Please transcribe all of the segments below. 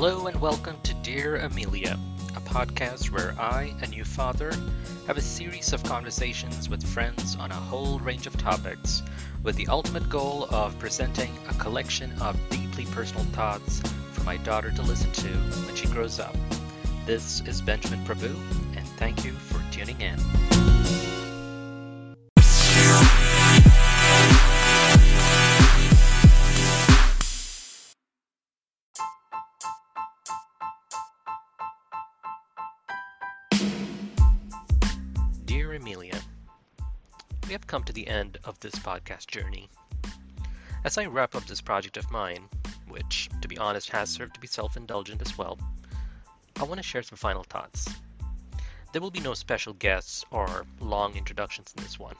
Hello and welcome to Dear Amelia, a podcast where I, a new father, have a series of conversations with friends on a whole range of topics, with the ultimate goal of presenting a collection of deeply personal thoughts for my daughter to listen to when she grows up. This is Benjamin Prabhu, and thank you for tuning in. Come to the end of this podcast journey. As I wrap up this project of mine, which, to be honest, has served to be self indulgent as well, I want to share some final thoughts. There will be no special guests or long introductions in this one,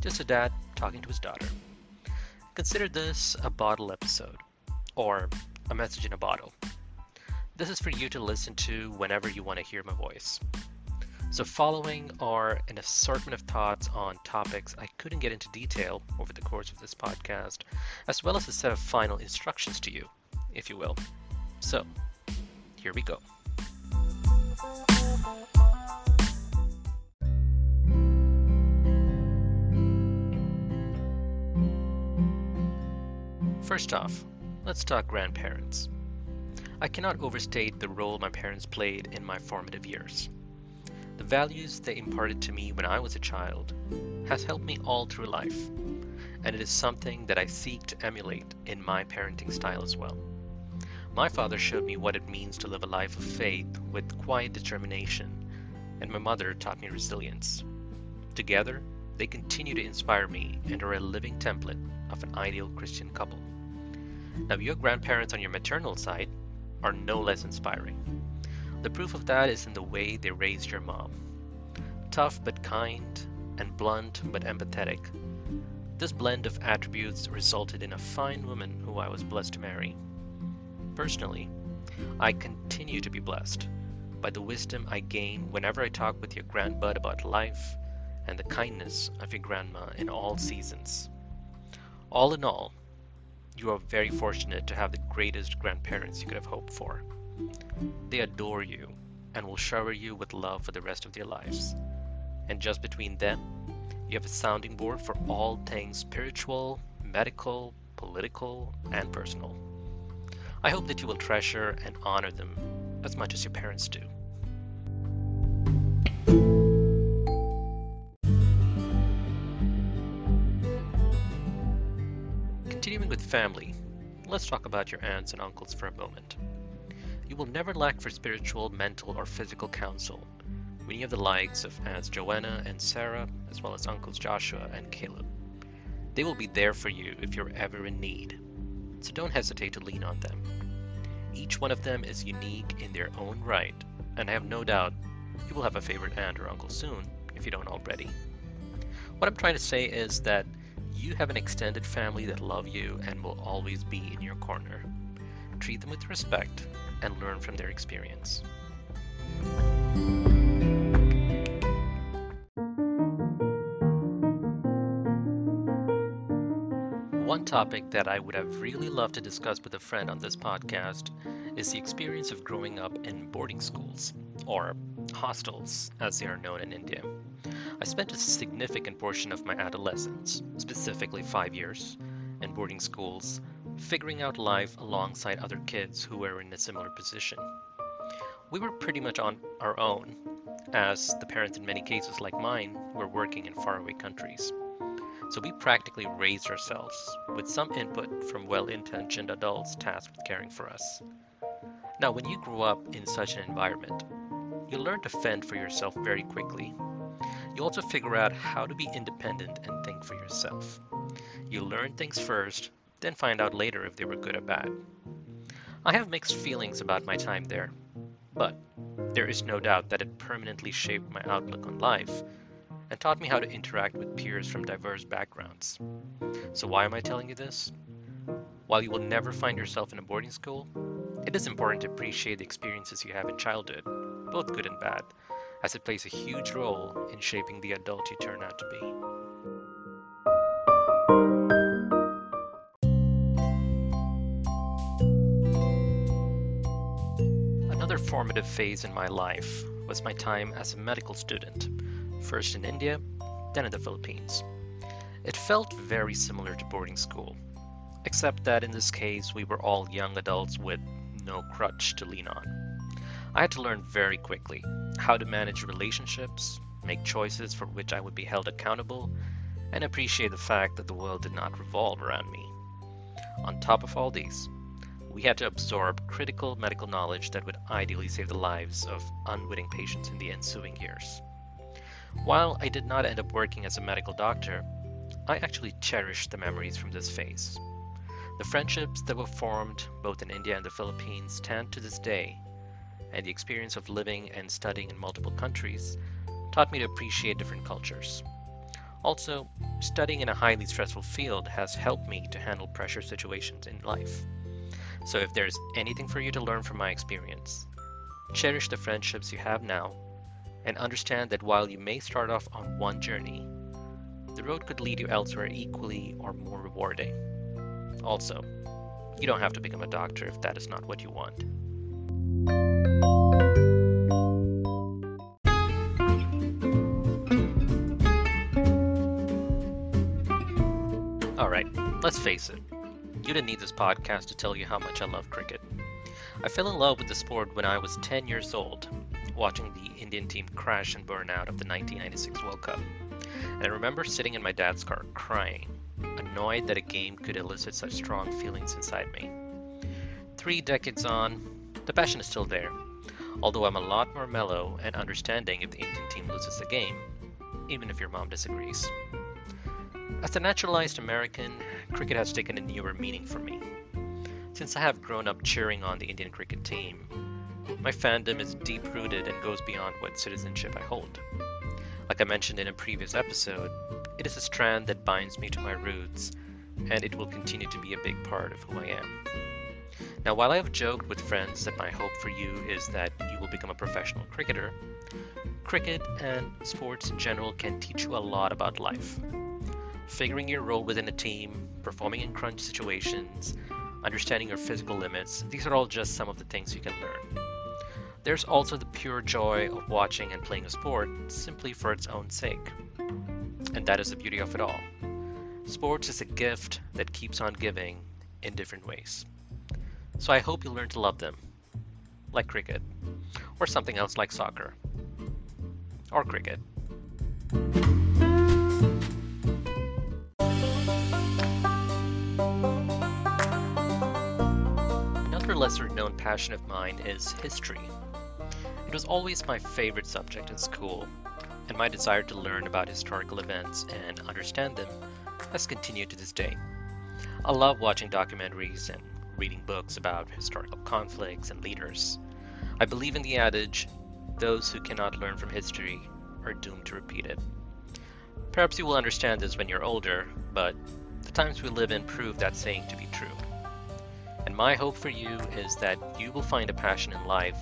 just a dad talking to his daughter. Consider this a bottle episode, or a message in a bottle. This is for you to listen to whenever you want to hear my voice. So, following are an assortment of thoughts on topics I couldn't get into detail over the course of this podcast, as well as a set of final instructions to you, if you will. So, here we go. First off, let's talk grandparents. I cannot overstate the role my parents played in my formative years. The values they imparted to me when I was a child has helped me all through life, and it is something that I seek to emulate in my parenting style as well. My father showed me what it means to live a life of faith with quiet determination, and my mother taught me resilience. Together, they continue to inspire me and are a living template of an ideal Christian couple. Now, your grandparents on your maternal side are no less inspiring. The proof of that is in the way they raised your mom. Tough but kind, and blunt but empathetic. This blend of attributes resulted in a fine woman who I was blessed to marry. Personally, I continue to be blessed by the wisdom I gain whenever I talk with your grandbud about life and the kindness of your grandma in all seasons. All in all, you are very fortunate to have the greatest grandparents you could have hoped for. They adore you and will shower you with love for the rest of their lives. And just between them, you have a sounding board for all things spiritual, medical, political, and personal. I hope that you will treasure and honor them as much as your parents do. Continuing with family, let's talk about your aunts and uncles for a moment. You will never lack for spiritual, mental, or physical counsel you have the likes of Aunts Joanna and Sarah, as well as Uncles Joshua and Caleb. They will be there for you if you're ever in need, so don't hesitate to lean on them. Each one of them is unique in their own right, and I have no doubt you will have a favorite aunt or uncle soon if you don't already. What I'm trying to say is that you have an extended family that love you and will always be in your corner. Treat them with respect and learn from their experience. One topic that I would have really loved to discuss with a friend on this podcast is the experience of growing up in boarding schools, or hostels as they are known in India. I spent a significant portion of my adolescence, specifically five years, in boarding schools, figuring out life alongside other kids who were in a similar position. We were pretty much on our own, as the parents in many cases like mine were working in faraway countries. So we practically raised ourselves with some input from well intentioned adults tasked with caring for us. Now, when you grow up in such an environment, you learn to fend for yourself very quickly. You also figure out how to be independent and think for yourself. You learn things first, then find out later if they were good or bad. I have mixed feelings about my time there, but there is no doubt that it permanently shaped my outlook on life and taught me how to interact with peers from diverse backgrounds. So, why am I telling you this? While you will never find yourself in a boarding school, it is important to appreciate the experiences you have in childhood, both good and bad, as it plays a huge role in shaping the adult you turn out to be. Formative phase in my life was my time as a medical student, first in India, then in the Philippines. It felt very similar to boarding school, except that in this case we were all young adults with no crutch to lean on. I had to learn very quickly how to manage relationships, make choices for which I would be held accountable, and appreciate the fact that the world did not revolve around me. On top of all these, we had to absorb critical medical knowledge that would ideally save the lives of unwitting patients in the ensuing years. While I did not end up working as a medical doctor, I actually cherish the memories from this phase. The friendships that were formed both in India and the Philippines stand to this day, and the experience of living and studying in multiple countries taught me to appreciate different cultures. Also, studying in a highly stressful field has helped me to handle pressure situations in life. So, if there's anything for you to learn from my experience, cherish the friendships you have now and understand that while you may start off on one journey, the road could lead you elsewhere equally or more rewarding. Also, you don't have to become a doctor if that is not what you want. Alright, let's face it. You didn't need this podcast to tell you how much I love cricket. I fell in love with the sport when I was 10 years old, watching the Indian team crash and burn out of the 1996 World Cup. And I remember sitting in my dad's car crying, annoyed that a game could elicit such strong feelings inside me. Three decades on, the passion is still there, although I'm a lot more mellow and understanding if the Indian team loses the game, even if your mom disagrees. As a naturalized American, cricket has taken a newer meaning for me. Since I have grown up cheering on the Indian cricket team, my fandom is deep rooted and goes beyond what citizenship I hold. Like I mentioned in a previous episode, it is a strand that binds me to my roots, and it will continue to be a big part of who I am. Now, while I have joked with friends that my hope for you is that you will become a professional cricketer, cricket and sports in general can teach you a lot about life figuring your role within a team, performing in crunch situations, understanding your physical limits, these are all just some of the things you can learn. There's also the pure joy of watching and playing a sport simply for its own sake. And that is the beauty of it all. Sports is a gift that keeps on giving in different ways. So I hope you learn to love them, like cricket, or something else like soccer, or cricket. Lesser known passion of mine is history. It was always my favorite subject in school, and my desire to learn about historical events and understand them has continued to this day. I love watching documentaries and reading books about historical conflicts and leaders. I believe in the adage, those who cannot learn from history are doomed to repeat it. Perhaps you will understand this when you're older, but the times we live in prove that saying to be true. My hope for you is that you will find a passion in life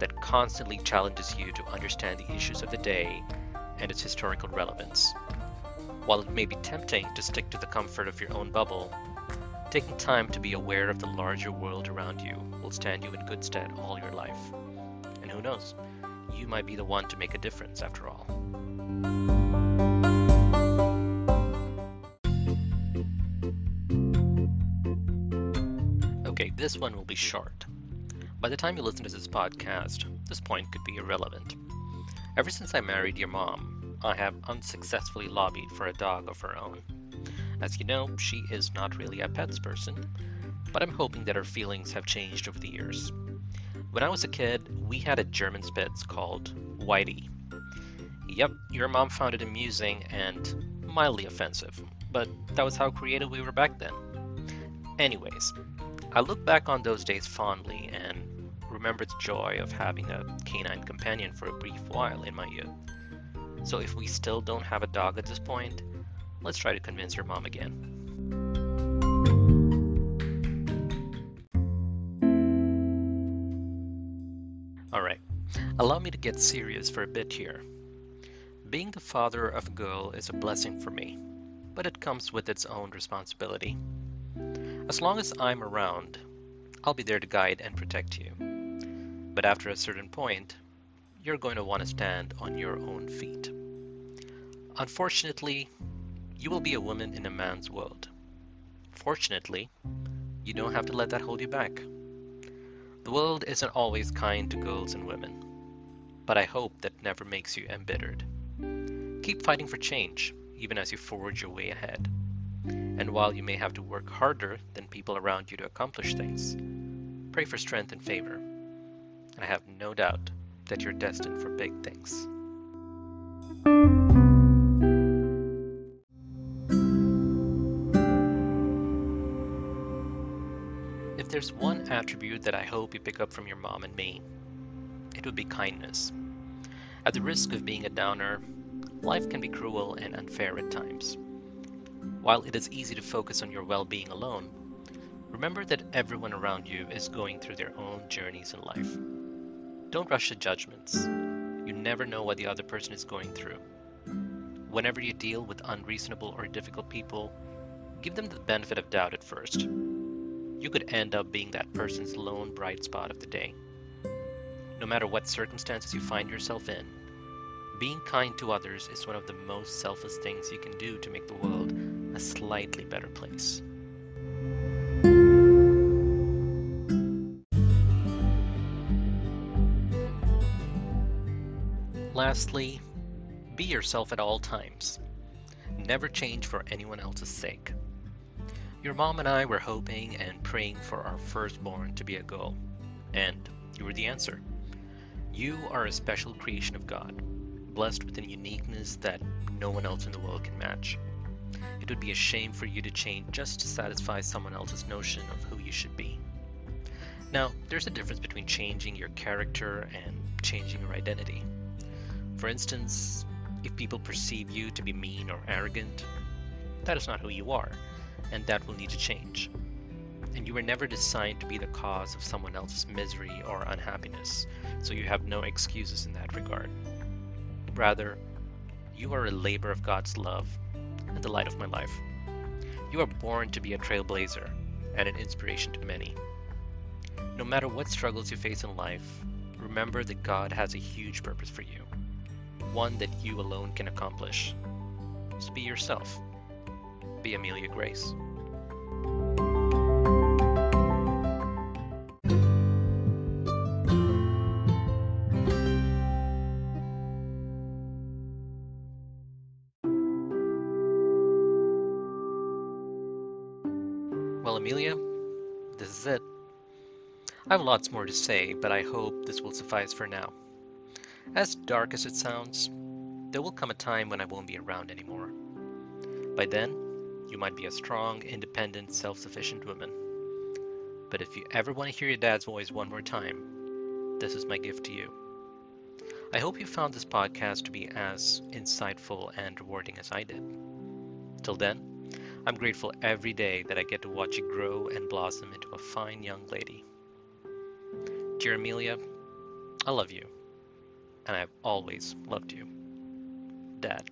that constantly challenges you to understand the issues of the day and its historical relevance. While it may be tempting to stick to the comfort of your own bubble, taking time to be aware of the larger world around you will stand you in good stead all your life. And who knows, you might be the one to make a difference after all. This one will be short. By the time you listen to this podcast, this point could be irrelevant. Ever since I married your mom, I have unsuccessfully lobbied for a dog of her own. As you know, she is not really a pets person, but I'm hoping that her feelings have changed over the years. When I was a kid, we had a German Spitz called Whitey. Yep, your mom found it amusing and mildly offensive, but that was how creative we were back then. Anyways, I look back on those days fondly and remember the joy of having a canine companion for a brief while in my youth. So if we still don't have a dog at this point, let's try to convince your mom again. Alright, allow me to get serious for a bit here. Being the father of a girl is a blessing for me, but it comes with its own responsibility. As long as I'm around, I'll be there to guide and protect you. But after a certain point, you're going to want to stand on your own feet. Unfortunately, you will be a woman in a man's world. Fortunately, you don't have to let that hold you back. The world isn't always kind to girls and women, but I hope that never makes you embittered. Keep fighting for change, even as you forge your way ahead. And mm-hmm. while you may have to work harder than people around you to accomplish things, pray for strength and favor. And I have no doubt that you're destined for big things. If there's one attribute that I hope you pick up from your mom and me, it would be kindness. At the risk of being a downer, life can be cruel and unfair at times. While it is easy to focus on your well being alone, remember that everyone around you is going through their own journeys in life. Don't rush to judgments. You never know what the other person is going through. Whenever you deal with unreasonable or difficult people, give them the benefit of doubt at first. You could end up being that person's lone bright spot of the day. No matter what circumstances you find yourself in, being kind to others is one of the most selfless things you can do to make the world a slightly better place. Lastly, be yourself at all times. Never change for anyone else's sake. Your mom and I were hoping and praying for our firstborn to be a girl, and you were the answer. You are a special creation of God, blessed with a uniqueness that no one else in the world can match. It would be a shame for you to change just to satisfy someone else's notion of who you should be. Now, there's a difference between changing your character and changing your identity. For instance, if people perceive you to be mean or arrogant, that is not who you are, and that will need to change. And you were never designed to be the cause of someone else's misery or unhappiness, so you have no excuses in that regard. Rather, you are a labor of God's love and the light of my life. You are born to be a trailblazer and an inspiration to many. No matter what struggles you face in life, remember that God has a huge purpose for you one that you alone can accomplish. Just be yourself. Be Amelia Grace. Well, Amelia, this is it. I have lots more to say, but I hope this will suffice for now. As dark as it sounds, there will come a time when I won't be around anymore. By then, you might be a strong, independent, self sufficient woman. But if you ever want to hear your dad's voice one more time, this is my gift to you. I hope you found this podcast to be as insightful and rewarding as I did. Till then, I'm grateful every day that I get to watch you grow and blossom into a fine young lady. Dear Amelia, I love you and I've always loved you. Dad.